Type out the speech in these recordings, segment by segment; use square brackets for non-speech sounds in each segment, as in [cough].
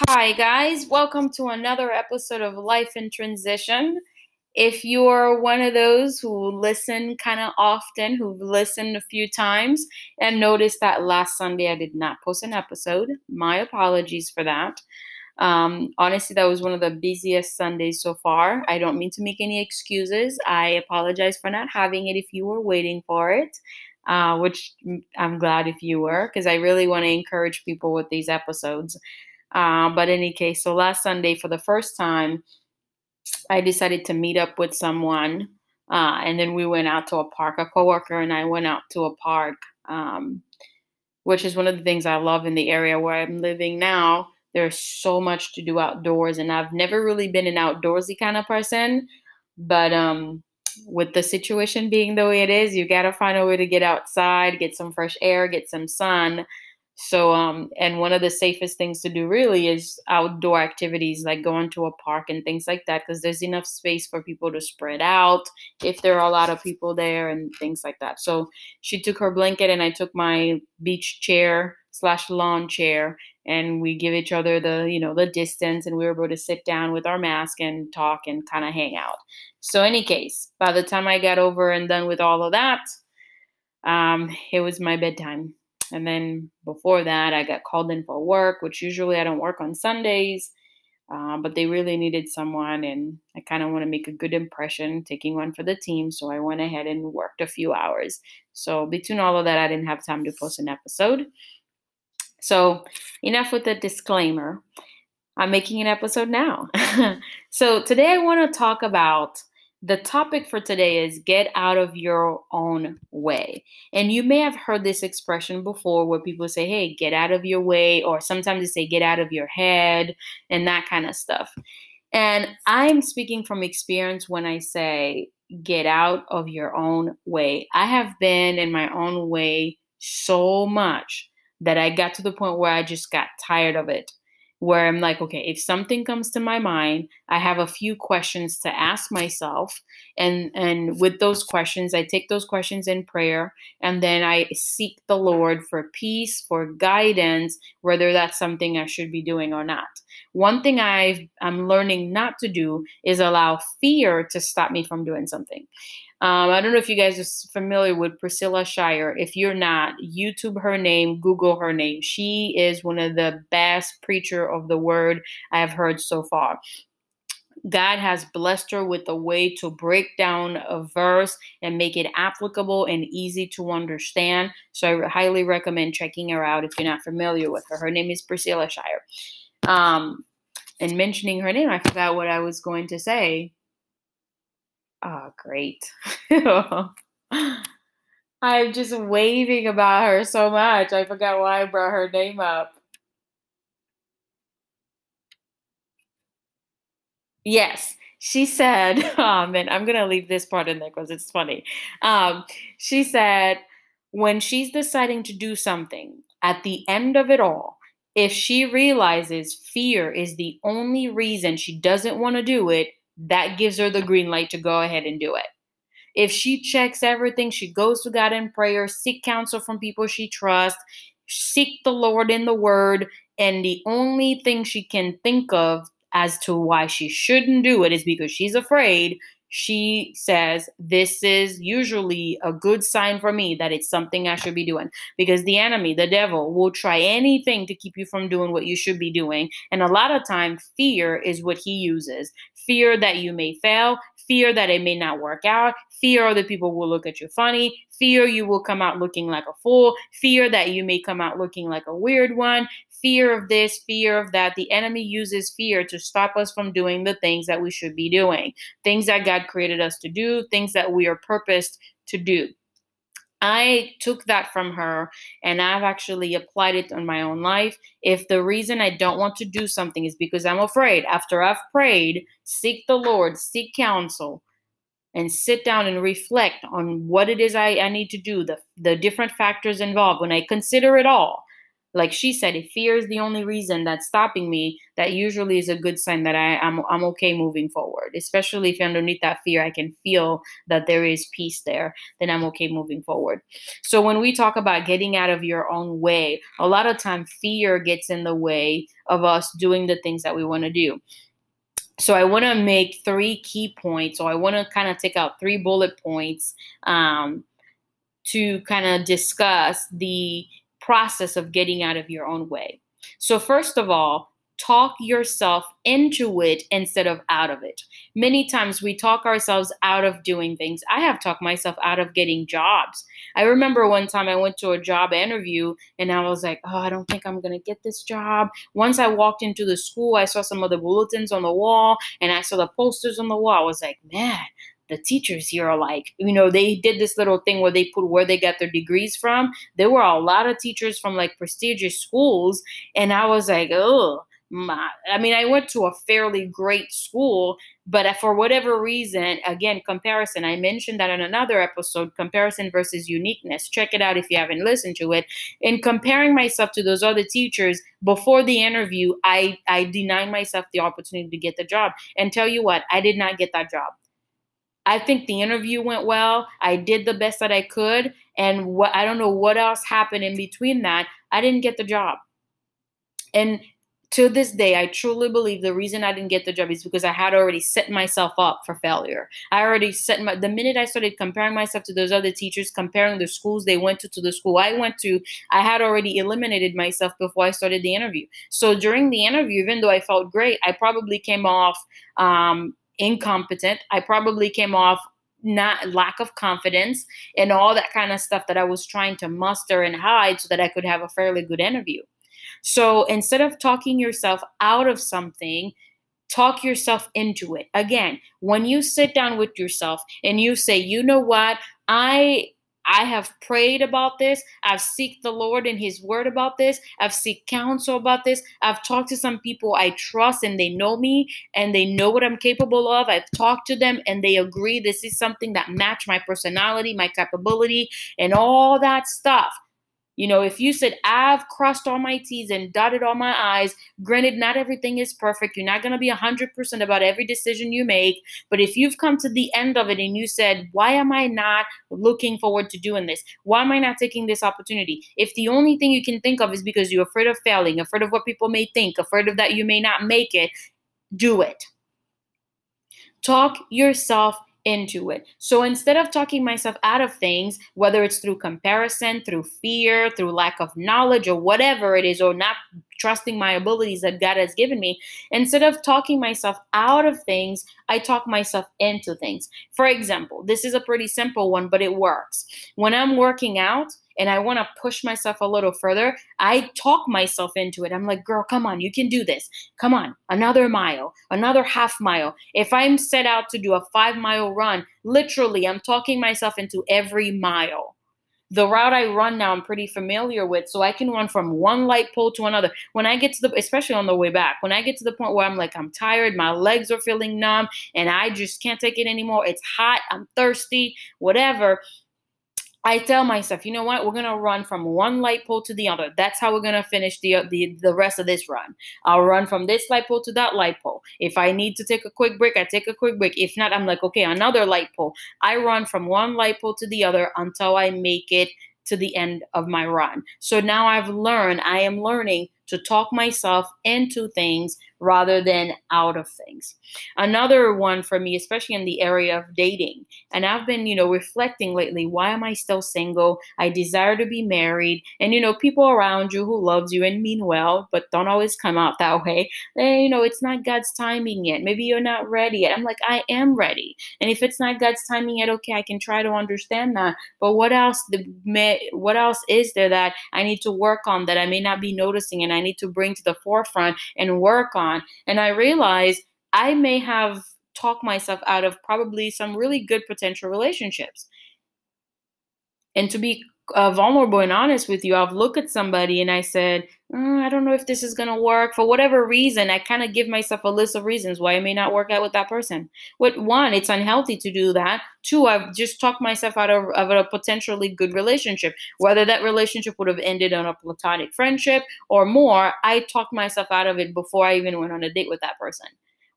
Hi, guys. Welcome to another episode of Life in Transition. If you're one of those who listen kind of often, who've listened a few times, and noticed that last Sunday I did not post an episode, my apologies for that. Um, honestly, that was one of the busiest Sundays so far. I don't mean to make any excuses. I apologize for not having it if you were waiting for it. Uh, which I'm glad if you were, because I really want to encourage people with these episodes. Uh, but in any case, so last Sunday, for the first time, I decided to meet up with someone, uh, and then we went out to a park. A coworker and I went out to a park, um, which is one of the things I love in the area where I'm living now. There's so much to do outdoors, and I've never really been an outdoorsy kind of person. But um, with the situation being the way it is, you got to find a way to get outside, get some fresh air, get some sun. So, um, and one of the safest things to do really is outdoor activities like going to a park and things like that, because there's enough space for people to spread out if there are a lot of people there and things like that. So she took her blanket and I took my beach chair slash lawn chair and we give each other the you know the distance and we were able to sit down with our mask and talk and kind of hang out so any case by the time i got over and done with all of that um, it was my bedtime and then before that i got called in for work which usually i don't work on sundays uh, but they really needed someone and i kind of want to make a good impression taking one for the team so i went ahead and worked a few hours so between all of that i didn't have time to post an episode so, enough with the disclaimer. I'm making an episode now. [laughs] so, today I want to talk about the topic for today is get out of your own way. And you may have heard this expression before where people say, hey, get out of your way, or sometimes they say, get out of your head, and that kind of stuff. And I'm speaking from experience when I say, get out of your own way. I have been in my own way so much that I got to the point where I just got tired of it. Where I'm like, okay, if something comes to my mind, I have a few questions to ask myself. And and with those questions, I take those questions in prayer and then I seek the Lord for peace, for guidance, whether that's something I should be doing or not. One thing i I'm learning not to do is allow fear to stop me from doing something. Um, I don't know if you guys are familiar with Priscilla Shirer. If you're not, YouTube her name, Google her name. She is one of the best preacher of the word I have heard so far. God has blessed her with a way to break down a verse and make it applicable and easy to understand. So I highly recommend checking her out if you're not familiar with her. Her name is Priscilla Shirer. Um, and mentioning her name, I forgot what I was going to say. Oh, great. [laughs] I'm just waving about her so much. I forgot why I brought her name up. Yes, she said, [laughs] oh man, I'm going to leave this part in there because it's funny. Um, she said, when she's deciding to do something, at the end of it all, if she realizes fear is the only reason she doesn't want to do it, that gives her the green light to go ahead and do it. If she checks everything, she goes to God in prayer, seek counsel from people she trusts, seek the Lord in the word, and the only thing she can think of as to why she shouldn't do it is because she's afraid. She says, This is usually a good sign for me that it's something I should be doing. Because the enemy, the devil, will try anything to keep you from doing what you should be doing. And a lot of time, fear is what he uses fear that you may fail, fear that it may not work out, fear other people will look at you funny, fear you will come out looking like a fool, fear that you may come out looking like a weird one, fear of this, fear of that. The enemy uses fear to stop us from doing the things that we should be doing, things that God created us to do, things that we are purposed to do. I took that from her and I've actually applied it on my own life. If the reason I don't want to do something is because I'm afraid, after I've prayed, seek the Lord, seek counsel, and sit down and reflect on what it is I, I need to do, the, the different factors involved, when I consider it all, like she said, if fear is the only reason that's stopping me, that usually is a good sign that I, am I'm, I'm okay moving forward. Especially if underneath that fear, I can feel that there is peace there, then I'm okay moving forward. So when we talk about getting out of your own way, a lot of time fear gets in the way of us doing the things that we want to do. So I want to make three key points. So I want to kind of take out three bullet points um, to kind of discuss the process of getting out of your own way. So, first of all, talk yourself into it instead of out of it. Many times we talk ourselves out of doing things. I have talked myself out of getting jobs. I remember one time I went to a job interview and I was like, oh, I don't think I'm going to get this job. Once I walked into the school, I saw some of the bulletins on the wall and I saw the posters on the wall. I was like, man, the teachers here are like, you know, they did this little thing where they put where they got their degrees from. There were a lot of teachers from like prestigious schools, and I was like, oh. My, I mean, I went to a fairly great school, but uh, for whatever reason, again, comparison. I mentioned that in another episode, comparison versus uniqueness. Check it out if you haven't listened to it. In comparing myself to those other teachers before the interview, I I denied myself the opportunity to get the job. And tell you what, I did not get that job. I think the interview went well. I did the best that I could. And what I don't know what else happened in between that. I didn't get the job. And to this day, I truly believe the reason I didn't get the job is because I had already set myself up for failure. I already set my, the minute I started comparing myself to those other teachers, comparing the schools they went to to the school I went to, I had already eliminated myself before I started the interview. So during the interview, even though I felt great, I probably came off um, incompetent. I probably came off not lack of confidence and all that kind of stuff that I was trying to muster and hide so that I could have a fairly good interview. So instead of talking yourself out of something, talk yourself into it. Again, when you sit down with yourself and you say, you know what, I I have prayed about this. I've seeked the Lord and His Word about this. I've seek counsel about this. I've talked to some people I trust and they know me and they know what I'm capable of. I've talked to them and they agree this is something that match my personality, my capability, and all that stuff. You know, if you said, I've crossed all my T's and dotted all my I's, granted, not everything is perfect. You're not going to be 100% about every decision you make. But if you've come to the end of it and you said, Why am I not looking forward to doing this? Why am I not taking this opportunity? If the only thing you can think of is because you're afraid of failing, afraid of what people may think, afraid of that you may not make it, do it. Talk yourself into it. So instead of talking myself out of things, whether it's through comparison, through fear, through lack of knowledge, or whatever it is, or not trusting my abilities that God has given me, instead of talking myself out of things, I talk myself into things. For example, this is a pretty simple one, but it works. When I'm working out, and I want to push myself a little further, I talk myself into it. I'm like, girl, come on, you can do this. Come on, another mile, another half mile. If I'm set out to do a five mile run, literally, I'm talking myself into every mile. The route I run now, I'm pretty familiar with, so I can run from one light pole to another. When I get to the, especially on the way back, when I get to the point where I'm like, I'm tired, my legs are feeling numb, and I just can't take it anymore. It's hot, I'm thirsty, whatever. I tell myself, you know what? We're gonna run from one light pole to the other. That's how we're gonna finish the the the rest of this run. I'll run from this light pole to that light pole. If I need to take a quick break, I take a quick break. If not, I'm like, okay, another light pole. I run from one light pole to the other until I make it to the end of my run. So now I've learned, I am learning to talk myself into things rather than out of things. Another one for me, especially in the area of dating, and I've been, you know, reflecting lately, why am I still single? I desire to be married. And, you know, people around you who loves you and mean well, but don't always come out that way. Then, you know, it's not God's timing yet. Maybe you're not ready yet. I'm like, I am ready. And if it's not God's timing yet, okay, I can try to understand that. But what else, the what else is there that I need to work on that I may not be noticing and I need to bring to the forefront and work on. And I realized I may have talked myself out of probably some really good potential relationships. And to be uh, vulnerable and honest with you, I've looked at somebody and I said, mm, I don't know if this is going to work. For whatever reason, I kind of give myself a list of reasons why it may not work out with that person. What one, it's unhealthy to do that. Two, I've just talked myself out of, of a potentially good relationship. Whether that relationship would have ended on a platonic friendship or more, I talked myself out of it before I even went on a date with that person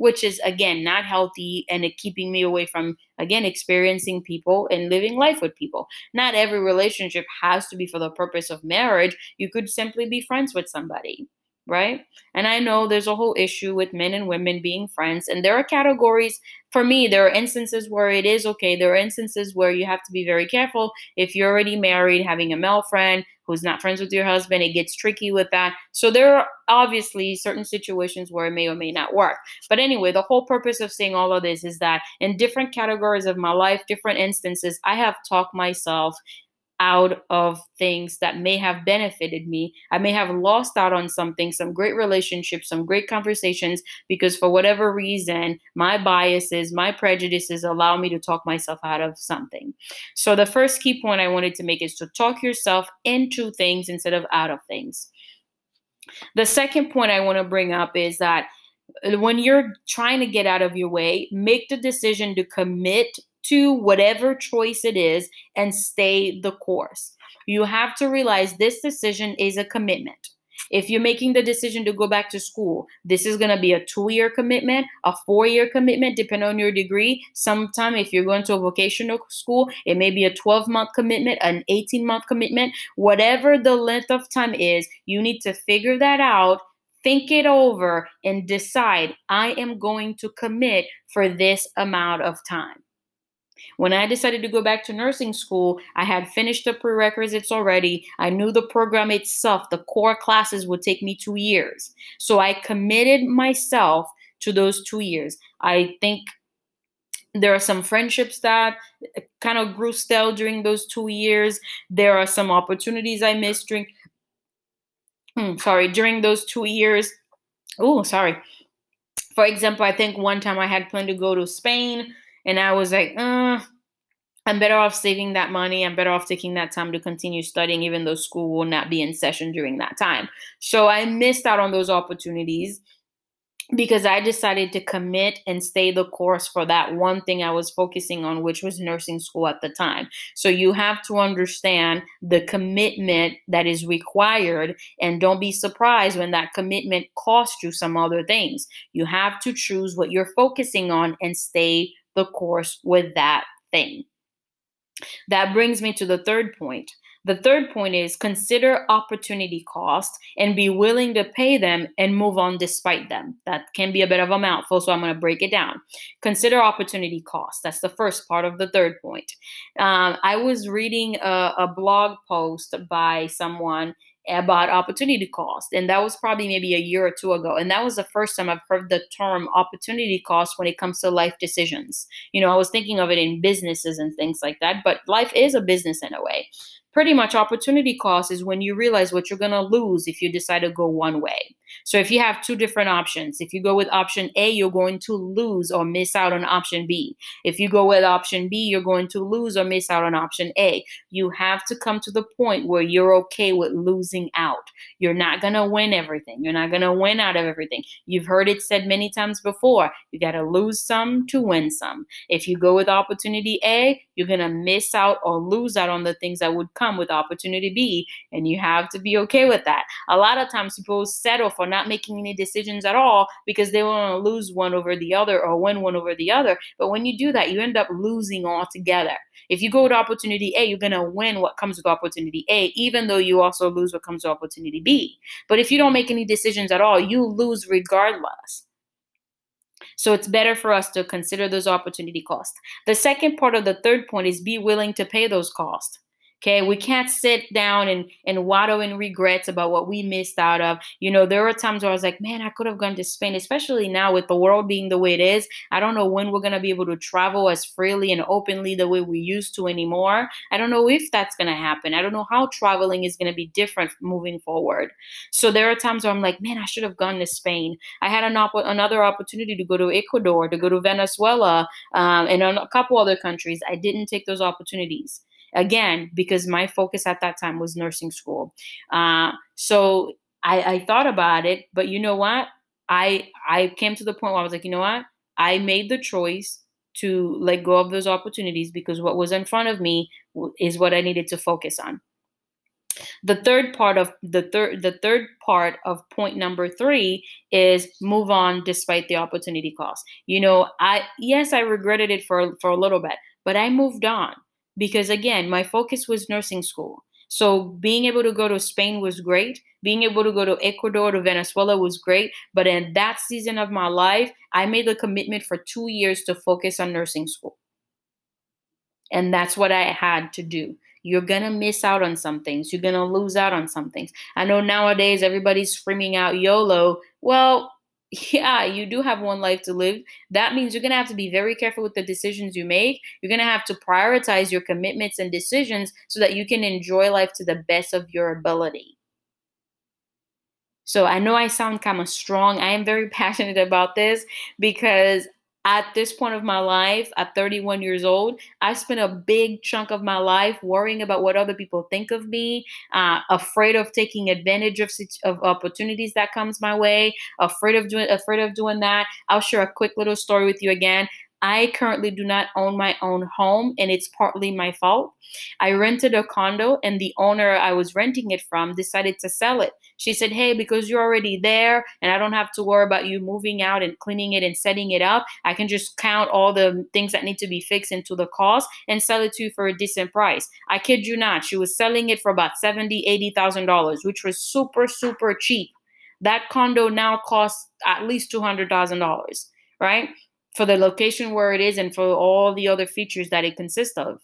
which is again not healthy and it keeping me away from again experiencing people and living life with people. Not every relationship has to be for the purpose of marriage. You could simply be friends with somebody right? And i know there's a whole issue with men and women being friends and there are categories for me there are instances where it is okay. There are instances where you have to be very careful. If you're already married having a male friend who's not friends with your husband. It gets tricky with that. So there are obviously certain situations where it may or may not work. But anyway, the whole purpose of saying all of this is that in different categories of my life, different instances, I have talked myself out of things that may have benefited me. I may have lost out on something, some great relationships, some great conversations, because for whatever reason, my biases, my prejudices allow me to talk myself out of something. So, the first key point I wanted to make is to talk yourself into things instead of out of things. The second point I want to bring up is that uh, when you're trying to get out of your way, make the decision to commit to whatever choice it is and stay the course. You have to realize this decision is a commitment. If you're making the decision to go back to school, this is going to be a two year commitment, a four year commitment, depending on your degree. Sometime, if you're going to a vocational school, it may be a 12 month commitment, an 18 month commitment. Whatever the length of time is, you need to figure that out think it over and decide I am going to commit for this amount of time. When I decided to go back to nursing school, I had finished the prerequisites already. I knew the program itself, the core classes would take me two years. So I committed myself to those two years. I think there are some friendships that kind of grew stale during those two years. There are some opportunities I missed during, hmm, sorry, during those two years. Oh, sorry. For example, I think one time I had planned to go to Spain and I was like, uh, I'm better off saving that money. I'm better off taking that time to continue studying, even though school will not be in session during that time. So I missed out on those opportunities because I decided to commit and stay the course for that one thing I was focusing on, which was nursing school at the time. So you have to understand the commitment that is required and don't be surprised when that commitment costs you some other things. You have to choose what you're focusing on and stay the course with that thing. That brings me to the third point. The third point is consider opportunity cost and be willing to pay them and move on despite them. That can be a bit of a mouthful, so I'm going to break it down. Consider opportunity cost. That's the first part of the third point. Um, I was reading a, a blog post by someone about opportunity cost. And that was probably maybe a year or two ago. And that was the first time I've heard the term opportunity cost when it comes to life decisions. You know, I was thinking of it in businesses and things like that, but life is a business in a way pretty much opportunity cost is when you realize what you're going to lose if you decide to go one way. So if you have two different options, if you go with option A, you're going to lose or miss out on option B. If you go with option B, you're going to lose or miss out on option A. You have to come to the point where you're okay with losing out. You're not going to win everything. You're not going to win out of everything. You've heard it said many times before. You got to lose some to win some. If you go with opportunity A, you're going to miss out or lose out on the things that would come with opportunity B, and you have to be okay with that. A lot of times people settle for not making any decisions at all because they want to lose one over the other or win one over the other. But when you do that, you end up losing altogether. If you go to opportunity A, you're going to win what comes with opportunity A, even though you also lose what comes with opportunity B. But if you don't make any decisions at all, you lose regardless. So it's better for us to consider those opportunity costs. The second part of the third point is be willing to pay those costs. Okay, we can't sit down and and wallow in regrets about what we missed out of. You know, there were times where I was like, man, I could have gone to Spain, especially now with the world being the way it is. I don't know when we're gonna be able to travel as freely and openly the way we used to anymore. I don't know if that's gonna happen. I don't know how traveling is gonna be different moving forward. So there are times where I'm like, man, I should have gone to Spain. I had an op- another opportunity to go to Ecuador, to go to Venezuela, um, and a couple other countries. I didn't take those opportunities again because my focus at that time was nursing school. Uh, so I, I thought about it, but you know what? I I came to the point where I was like, you know what? I made the choice to let go of those opportunities because what was in front of me is what I needed to focus on. The third part of the third the third part of point number 3 is move on despite the opportunity cost. You know, I yes, I regretted it for for a little bit, but I moved on because again, my focus was nursing school. So being able to go to Spain was great. Being able to go to Ecuador to Venezuela was great. But in that season of my life, I made the commitment for two years to focus on nursing school. And that's what I had to do. You're going to miss out on some things. You're going to lose out on some things. I know nowadays everybody's screaming out YOLO. Well, yeah, you do have one life to live. That means you're going to have to be very careful with the decisions you make. You're going to have to prioritize your commitments and decisions so that you can enjoy life to the best of your ability. So I know I sound kind of strong. I am very [laughs] passionate about this because at this point of my life, at 31 years old, I spent a big chunk of my life worrying about what other people think of me, uh, afraid of taking advantage of, of opportunities that comes my way, afraid of doing afraid of doing that. I'll share a quick little story with you again. I currently do not own my own home, and it's partly my fault. I rented a condo, and the owner I was renting it from decided to sell it. She said, Hey, because you're already there, and I don't have to worry about you moving out and cleaning it and setting it up, I can just count all the things that need to be fixed into the cost and sell it to you for a decent price. I kid you not, she was selling it for about seventy, eighty thousand dollars, which was super, super cheap. That condo now costs at least two hundred thousand dollars, right? for the location where it is and for all the other features that it consists of.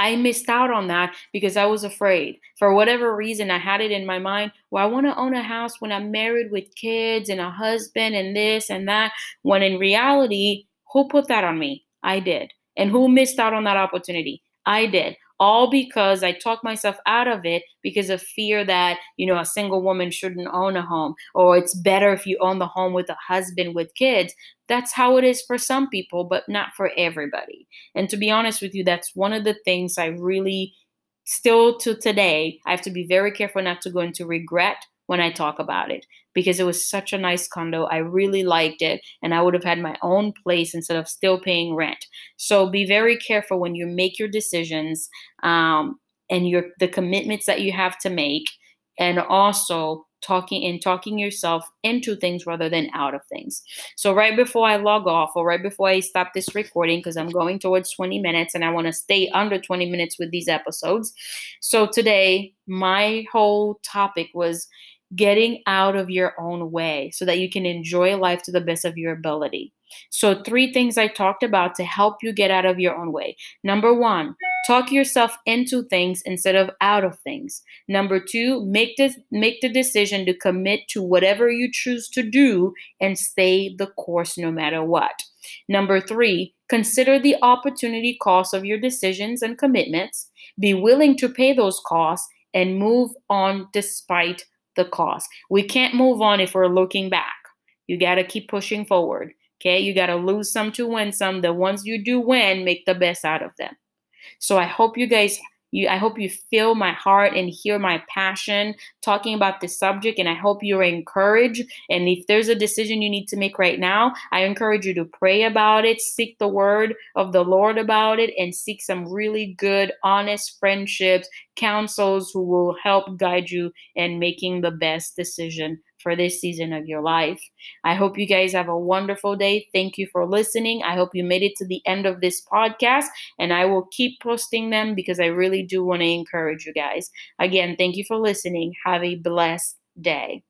I missed out on that because I was afraid. For whatever reason, I had it in my mind, well, I want to own a house when I'm married with kids and a husband and this and that. When in reality, who put that on me? I did. And who missed out on that opportunity? I did all because I talked myself out of it because of fear that, you know, a single woman shouldn't own a home or it's better if you own the home with a husband with kids. That's how it is for some people, but not for everybody. And to be honest with you, that's one of the things I really still to today, I have to be very careful not to go into regret when I talk about it because it was such a nice condo. I really liked it and I would have had my own place instead of still paying rent. So be very careful when you make your decisions um, and your the commitments that you have to make and also talking and talking yourself into things rather than out of things. So right before I log off or right before I stop this recording because I'm going towards 20 minutes and I want to stay under 20 minutes with these episodes. So today my whole topic was getting out of your own way so that you can enjoy life to the best of your ability. So, three things I talked about to help you get out of your own way. Number one, talk yourself into things instead of out of things. Number two, make this make the decision to commit to whatever you choose to do and stay the course no matter what. Number three, consider the opportunity cost of your decisions and commitments. Be willing to pay those costs and move on despite the cost. We can't move on if we're looking back. You got to keep pushing forward. Okay. You got to lose some to win some. The ones you do win, make the best out of them. So I hope you guys you I hope you feel my heart and hear my passion talking about this subject and I hope you're encouraged. And if there's a decision you need to make right now, I encourage you to pray about it, seek the word of the Lord about it and seek some really good honest friendships, counsels who will help guide you in making the best decision for this season of your life. I hope you guys have a wonderful day. Thank you for listening. I hope you made it to the end of this podcast, and I will keep posting them because I really do want to encourage you guys. Again, thank you for listening. Have a blessed day.